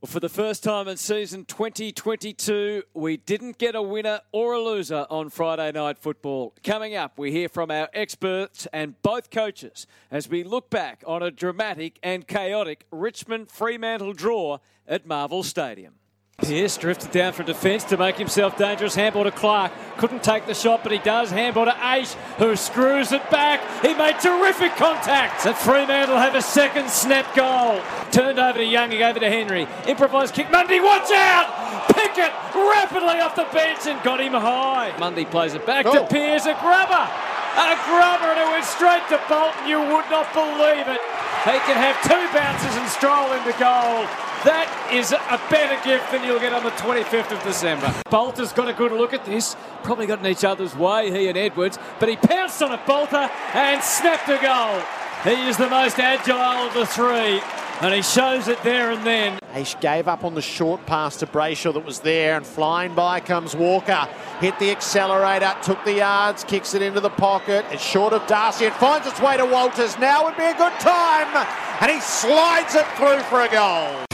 Well, for the first time in season 2022, we didn't get a winner or a loser on Friday Night Football. Coming up, we hear from our experts and both coaches as we look back on a dramatic and chaotic Richmond Fremantle draw at Marvel Stadium. Pearce drifted down for defence to make himself dangerous. Handball to Clark. Couldn't take the shot, but he does. Handball to Aish, who screws it back. He made terrific contact. And Fremantle have a second snap goal. Turned over to Young, over to Henry. Improvised kick. Mundy, watch out! Pickett rapidly off the bench and got him high. Mundy plays it back to oh. Pearce. A grubber. A grubber, and it went straight to Bolton. You would not believe it. He can have two bounces and stroll into goal. That is a better gift than you'll get on the 25th of December. Balta's got a good look at this. Probably got in each other's way, he and Edwards. But he pounced on it, Bolter, and snapped a goal. He is the most agile of the three. And he shows it there and then. Aish gave up on the short pass to Brayshaw that was there, and flying by comes Walker. Hit the accelerator, took the yards, kicks it into the pocket. It's short of Darcy. It finds its way to Walters. Now would be a good time. And he slides it through for a goal.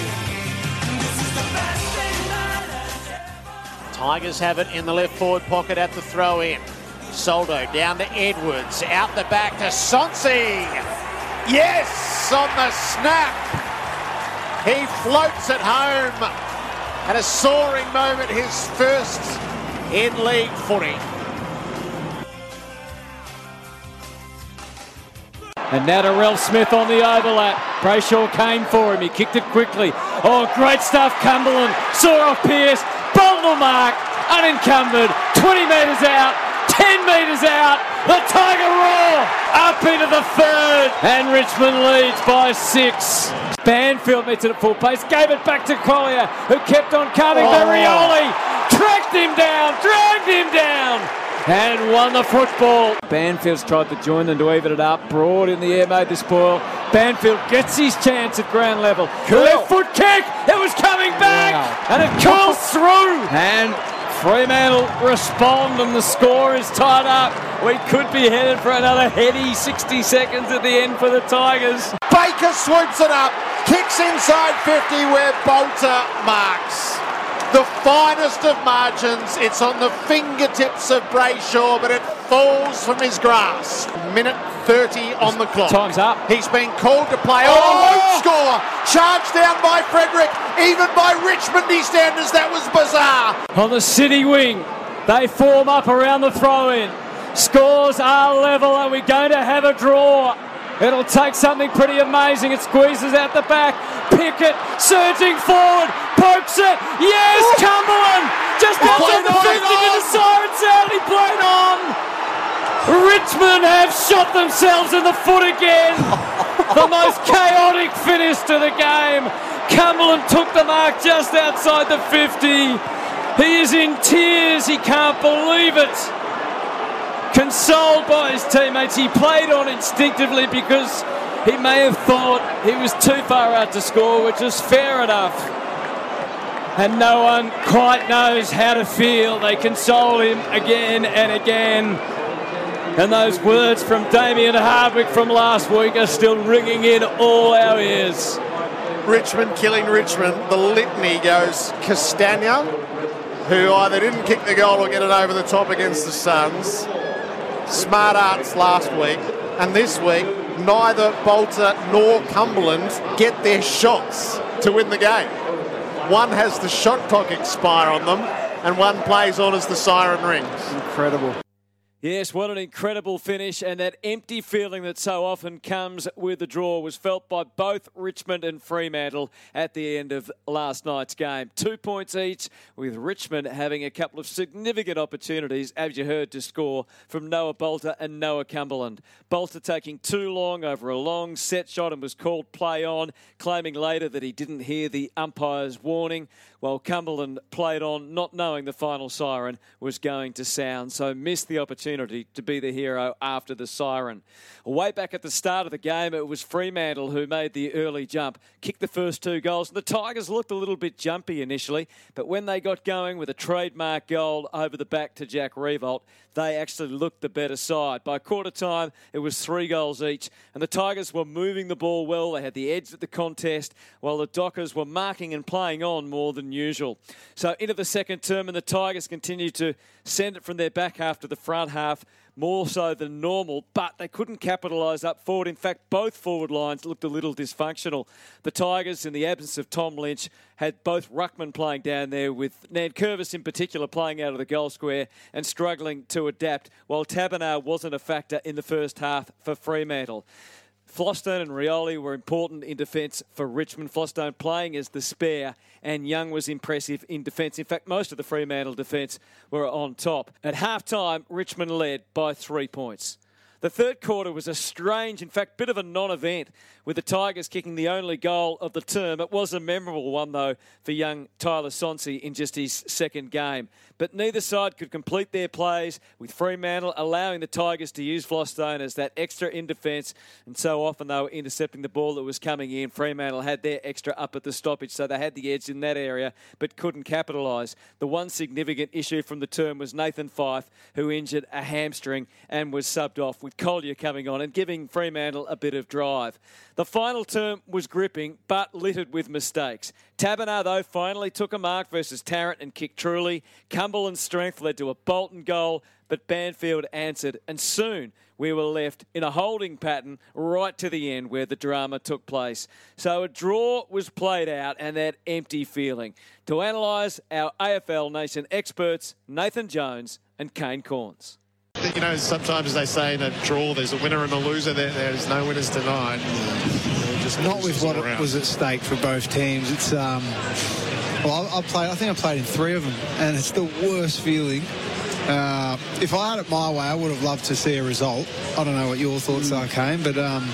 Tigers have it in the left forward pocket at the throw in. Soldo down to Edwards, out the back to Sonsie. Yes, on the snap. He floats it home. At a soaring moment, his first in league footy. And now Ralph Smith on the overlap. Brayshaw came for him. He kicked it quickly. Oh, great stuff, Cumberland. Saw off Pearce. Bolton mark. Unencumbered. 20 metres out. 10 metres out. The Tiger roar up into the third. And Richmond leads by six. Banfield meets it at full pace. Gave it back to Collier, who kept on coming. Oh. Rioli tracked him down, dragged him down and won the football. Banfield's tried to join them to even it up. Broad in the air made the spoil. Banfield gets his chance at ground level. Left foot kick. It was coming back and it curls through. And Fremantle respond and the score is tied up. We could be headed for another heady 60 seconds at the end for the Tigers. Baker swoops it up, kicks inside 50 where Balta marks. The finest of margins. It's on the fingertips of Brayshaw, but it falls from his grasp. Minute 30 on the clock. Time's up. He's been called to play. Oh, oh! won't score. Charged down by Frederick, even by Richmondy standards. That was bizarre. on the city wing. They form up around the throw in. Scores are level. Are we're going to have a draw? It'll take something pretty amazing. It squeezes out the back. Pickett surging forward. Pokes it. Yes, Cumberland. Just outside the played 50 to on. the siren sound. He played on. Richmond have shot themselves in the foot again. the most chaotic finish to the game. Cumberland took the mark just outside the 50. He is in tears. He can't believe it. Consoled by his teammates, he played on instinctively because he may have thought he was too far out to score, which is fair enough. And no one quite knows how to feel. They console him again and again. And those words from Damien Hardwick from last week are still ringing in all our ears. Richmond killing Richmond. The litany goes Castagna, who either didn't kick the goal or get it over the top against the Suns. Smart arts last week, and this week, neither Balta nor Cumberland get their shots to win the game. One has the shot clock expire on them, and one plays on as the siren rings. Incredible. Yes, what an incredible finish. And that empty feeling that so often comes with the draw was felt by both Richmond and Fremantle at the end of last night's game. Two points each, with Richmond having a couple of significant opportunities, as you heard, to score from Noah Balta and Noah Cumberland. Balta taking too long over a long set shot and was called play on, claiming later that he didn't hear the umpire's warning, while Cumberland played on not knowing the final siren was going to sound. So missed the opportunity opportunity to be the hero after the siren. Way back at the start of the game, it was Fremantle who made the early jump, kicked the first two goals. The Tigers looked a little bit jumpy initially, but when they got going with a trademark goal over the back to Jack Riewoldt, they actually looked the better side. By quarter time, it was three goals each, and the Tigers were moving the ball well. They had the edge at the contest, while the Dockers were marking and playing on more than usual. So into the second term, and the Tigers continued to send it from their back after the front half more so than normal, but they couldn't capitalise up forward. In fact, both forward lines looked a little dysfunctional. The Tigers, in the absence of Tom Lynch, had both Ruckman playing down there, with Nankervis in particular playing out of the goal square and struggling to adapt, while Taberner wasn't a factor in the first half for Fremantle. Vlastuin and Rioli were important in defence for Richmond. Vlastuin playing as the spare, and Young was impressive in defence. In fact, most of the Fremantle defence were on top. At half time, Richmond led by three points. The third quarter was a strange, in fact, bit of a non event, with the Tigers kicking the only goal of the term. It was a memorable one, though, for young Tyler Sonsie in just his second game. But neither side could complete their plays, with Fremantle allowing the Tigers to use Vlastuin as that extra in defence. And so often they were intercepting the ball that was coming in. Fremantle had their extra up at the stoppage, so they had the edge in that area, but couldn't capitalise. The one significant issue from the term was Nathan Fyfe, who injured a hamstring and was subbed off with Collier coming on and giving Fremantle a bit of drive. The final term was gripping, but littered with mistakes. Taberner, though, finally took a mark versus Tarrant and kicked truly. Cumberland's strength led to a Bolton goal, but Banfield answered, and soon we were left in a holding pattern right to the end where the drama took place. So a draw was played out and that empty feeling. To analyse our AFL Nation experts, Nathan Jones and Kane Cornes. You know, sometimes they say in a draw there's a winner and a loser. There, there's no winners tonight. Just not with what was at stake for both teams. It's um, well, I, I played. I think I played in three of them, and it's the worst feeling. Uh, if I had it my way, I would have loved to see a result. I don't know what your thoughts mm. are, Kane, but um,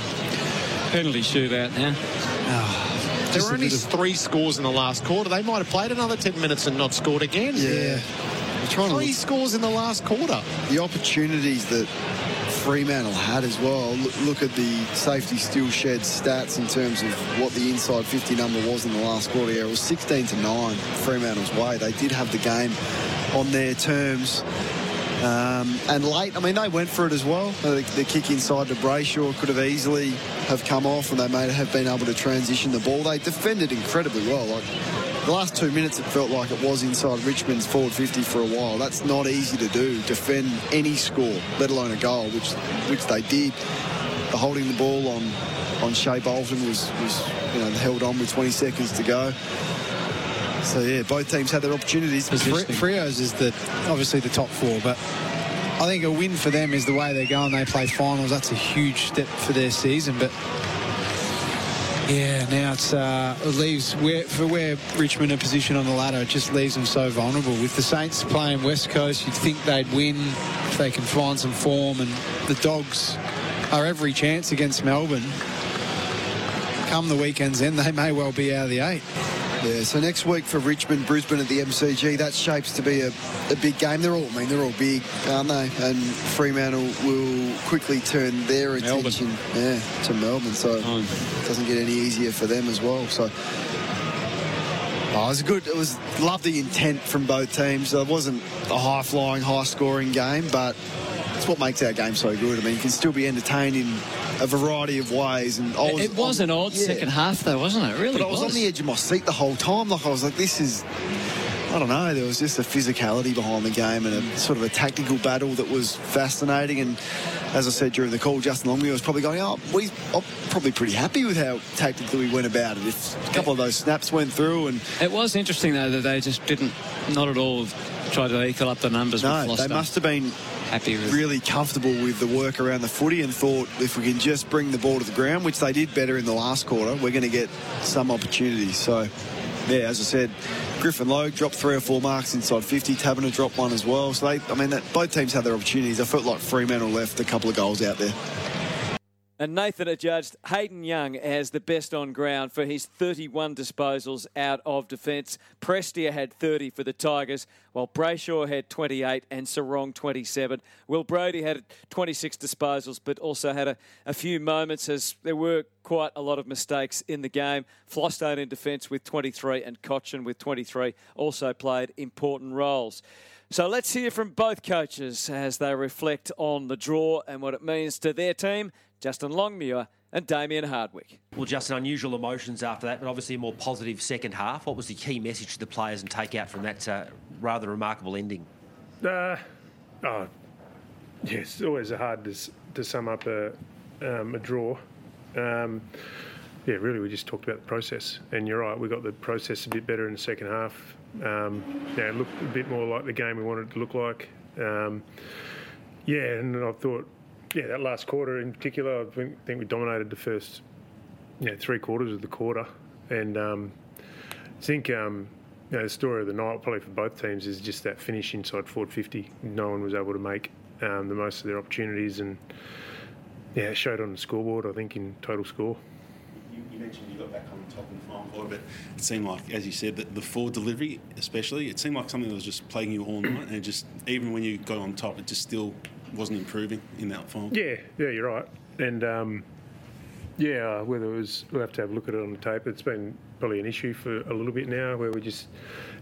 penalty shootout now. Oh, there were only three scores in the last quarter. They might have played another 10 minutes and not scored again. Yeah trying to Three scores in the last quarter. The opportunities that Fremantle had as well. Look, look, at the safety steel shed stats in terms of what the inside 50 number was in the last quarter. Yeah, it was 16 to 9 Fremantle's way. They did have the game on their terms. Um, and late, I mean, they went for it as well. The, the, kick inside to Brayshaw could have easily have come off, and they may have been able to transition the ball. They defended incredibly well. Like the last two minutes, it felt like it was inside Richmond's forward 50 for a while. That's not easy to do, defend any score, let alone a goal, which which they did. The holding the ball on on Shai Bolton was, was you know, held on with 20 seconds to go. So, yeah, both teams had their opportunities. Freos is the obviously the top four, but I think a win for them is the way they're going. They play finals. That's a huge step for their season, but yeah, now uh, it leaves where, for where Richmond are positioned on the ladder. It just leaves them so vulnerable. With the Saints playing West Coast, you'd think they'd win if they can find some form. And the Dogs are every chance against Melbourne. Come the weekend's end, they may well be out of the eight. Yeah, so next week for Richmond, Brisbane at the MCG, that shapes to be a, a big game. They're all, I mean, they're all big, aren't they? And Fremantle will quickly turn their attention yeah, to Melbourne, so it doesn't get any easier for them as well. So Oh, it was good. It was love the intent from both teams. It wasn't a high flying, high scoring game, but it's what makes our game so good. I mean, you can still be entertained in a variety of ways. And was it was on, an odd yeah. second half, though, wasn't it? Really, but I was, was on the edge of my seat the whole time. Like I was like, this is. I don't know. There was just a physicality behind the game and a sort of a tactical battle that was fascinating. And as I said during the call, Justin Longmuir was probably going, "Oh, we I'm probably pretty happy with how tactically we went about it. If a couple of those snaps went through, and it was interesting though that they just didn't, not at all, try to equal up the numbers. No, they must have been happy with. Really comfortable with the work around the footy and thought if we can just bring the ball to the ground, which they did better in the last quarter, we're going to get some opportunities. So, yeah, as I said, Griffin Logue dropped three or four marks inside 50. Taberner dropped one as well. So, they, I mean, that, both teams had their opportunities. I felt like Fremantle left a couple of goals out there. And Nathan adjudged Hayden Young as the best on ground for his 31 disposals out of defence. Prestia had 30 for the Tigers, while Brayshaw had 28 and Serong 27. Will Brodie had 26 disposals, but also had a, a few moments as there were quite a lot of mistakes in the game. Vlastuin in defence with 23 and Cotchin with 23 also played important roles. So let's hear from both coaches as they reflect on the draw and what it means to their team. Justin Longmuir and Damien Hardwick. Well, just unusual emotions after that, but obviously a more positive second half. What was the key message to the players and take out from that uh, rather remarkable ending? Uh, oh, yeah, it's always hard to, to sum up a, um, a draw. Um, yeah, really, we just talked about the process, and you're right. We got the process a bit better in the second half. Um, yeah, it looked a bit more like the game we wanted it to look like. Um, yeah, and I thought yeah, that last quarter in particular, I think, we dominated the first, three quarters of the quarter, and um, I think um, you know, the story of the night, probably for both teams, is just that finish inside forward 50. No one was able to make um, the most of their opportunities, and yeah, it showed on the scoreboard. I think in total score. You, you mentioned you got back on top in the final quarter, but it seemed like, as you said, that the forward delivery, especially, it seemed like something that was just plaguing you all night, and just even when you got on top, it just still wasn't improving in that final. Yeah, yeah, you're right. And um, yeah, whether it was, we'll have to have a look at it on the tape. It's been probably an issue for a little bit now where we just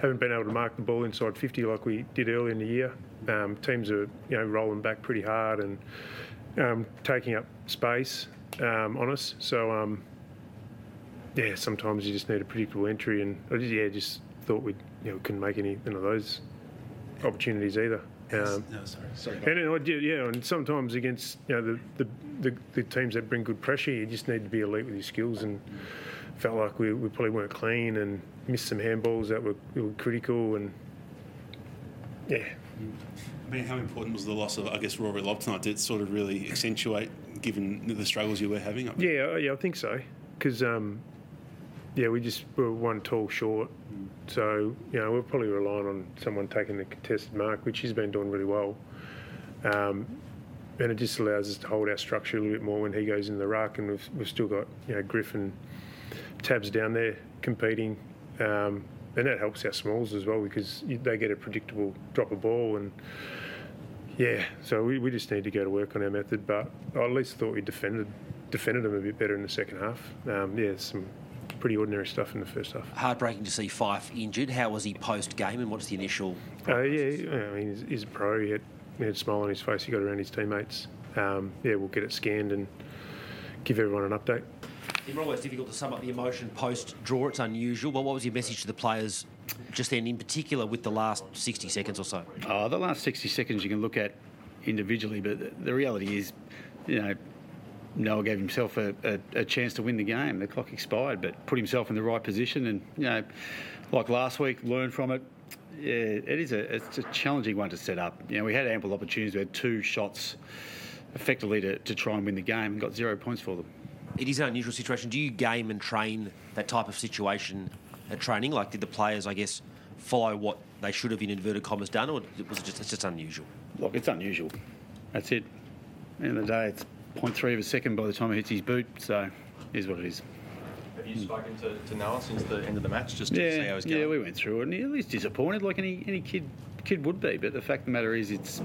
haven't been able to mark the ball inside 50 like we did early in the year. Um, teams are, you know, rolling back pretty hard and um, taking up space um, on us. So, um, yeah, sometimes you just need a predictable entry. And yeah, just thought we you know, couldn't make any of those opportunities either. Um, no, sorry. sorry and, and yeah, and sometimes against you know the, the, the, the, teams that bring good pressure, you just need to be elite with your skills. And felt like we, we probably weren't clean and missed some handballs that were, were critical. And yeah. I mean, how important was the loss of, I guess, Rory Lobb tonight? Did it sort of really accentuate, given the struggles you were having? Yeah, yeah, I think so. Because um, yeah, we just were one tall short. So, you know, we're probably relying on someone taking the contested mark, which he's been doing really well. Um, and it just allows us to hold our structure a little bit more when he goes in the ruck. And we've, we've still got, you know, Griffin tabs down there competing. Um, and that helps our smalls as well because they get a predictable drop of ball. And yeah, so we, we just need to go to work on our method. But I at least thought we defended defended them a bit better in the second half. Um, yeah, some pretty ordinary stuff in the first half. Heartbreaking to see Fyfe injured. How was he post game, and what's the initial? Uh, yeah, I mean, he's, he's, a pro. He had, he had, a smile on his face. He got around his teammates. Um, yeah, we'll get it scanned and give everyone an update. It's always difficult to sum up the emotion post draw. It's unusual. But what was your message to the players just then, in particular, with the last 60 seconds or so? Oh, the last 60 seconds you can look at individually, but the reality is, you know, Noah gave himself a, a, a, chance to win the game. The clock expired, but put himself in the right position, and you know, like last week, learn from it. Yeah, it is a it's a challenging one to set up. You know, we had ample opportunities. We had two shots, effectively to, to try and win the game, and got zero points for them. It is an unusual situation. Do you game and train that type of situation at training? Like, did the players, I guess, follow what they should have in inverted commas done, or was it just it's just unusual? Look, it's unusual. That's it. At the end of the day, it's 0.3 of a second by the time he hits his boot. So, is what it is. Have you spoken to, to Noah since the end of the match just to yeah, see how he's going? Yeah, we went through it, and he's disappointed, like any any kid kid would be. But the fact of the matter is, it's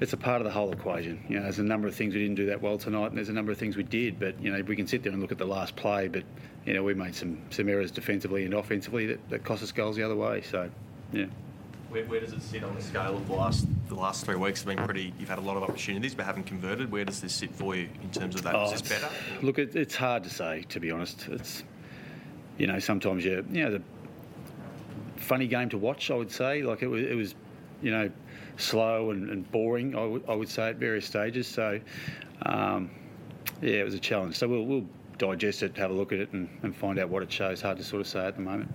it's a part of the whole equation. You know, there's a number of things we didn't do that well tonight, and there's a number of things we did. But you know, we can sit there and look at the last play, but you know, we made some some errors defensively and offensively that, that cost us goals the other way. So, yeah. Where, where, does it sit on the scale of the last the last three weeks? Have been pretty. You've had a lot of opportunities, but haven't converted. Where does this sit for you in terms of that? Oh, Is this better? Look, it, it's hard to say. To be honest, it's you know sometimes you you know the funny game to watch. I would say like it was it was you know slow and, and boring. I, w- I would say at various stages. So um, yeah, it was a challenge. So we'll, we'll digest it, have a look at it, and, and find out what it shows. Hard to sort of say at the moment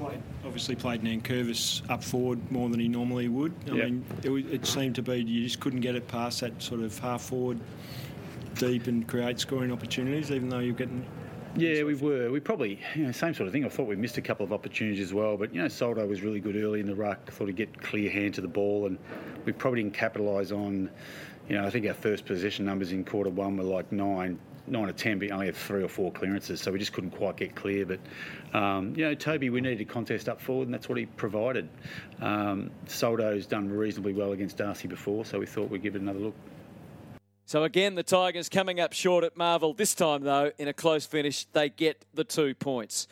played, obviously played Nankervis up forward more than he normally would. I yep. mean, it, it, seemed to be you just couldn't get it past that sort of half forward deep and create scoring opportunities, even though you're getting. Yeah, we were. We probably, you know, same sort of thing. I thought we missed a couple of opportunities as well, but you know, Soldo was really good early in the ruck. I thought he'd get clear hand to the ball, and we probably didn't capitalise on you know, I think our first possession numbers in quarter one were like nine, nine or ten, but only had three or four clearances, so we just couldn't quite get clear. But um, you know, Toby, we needed a contest up forward, and that's what he provided. Um, Soldo's done reasonably well against Darcy before, so we thought we'd give it another look. So again, the Tigers coming up short at Marvel. This time, though, in a close finish, they get the two points.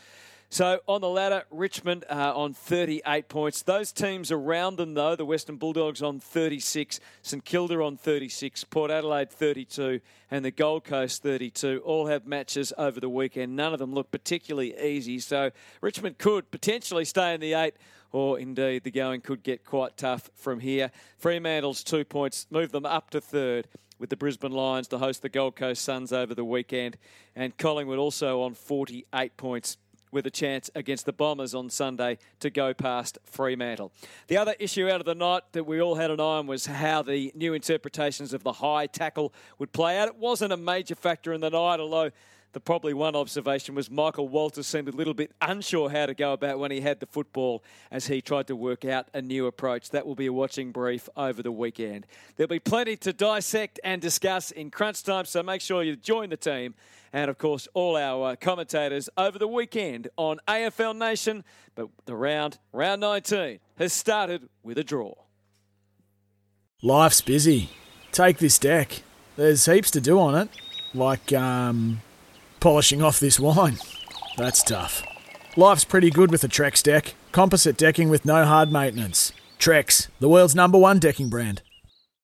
So on the ladder, Richmond uh, on 38 points. Those teams around them, though, the Western Bulldogs on 36, St Kilda on 36, Port Adelaide 32, and the Gold Coast 32, all have matches over the weekend. None of them look particularly easy. So Richmond could potentially stay in the eight or indeed the going could get quite tough from here. Fremantle's two points move them up to third with the Brisbane Lions to host the Gold Coast Suns over the weekend, and Collingwood also on 48 points with a chance against the Bombers on Sunday to go past Fremantle. The other issue out of the night that we all had an eye on was how the new interpretations of the high tackle would play out. It wasn't a major factor in the night, although the probably one observation was Michael Walters seemed a little bit unsure how to go about when he had the football as he tried to work out a new approach. That will be a watching brief over the weekend. There'll be plenty to dissect and discuss in crunch time, so make sure you join the team and, of course, all our uh, commentators over the weekend on AFL Nation. But the round, round 19, has started with a draw. Life's busy. Take this deck. There's heaps to do on it, like um, polishing off this wine. That's tough. Life's pretty good with a Trex deck. Composite decking with no hard maintenance. Trex, the world's number one decking brand.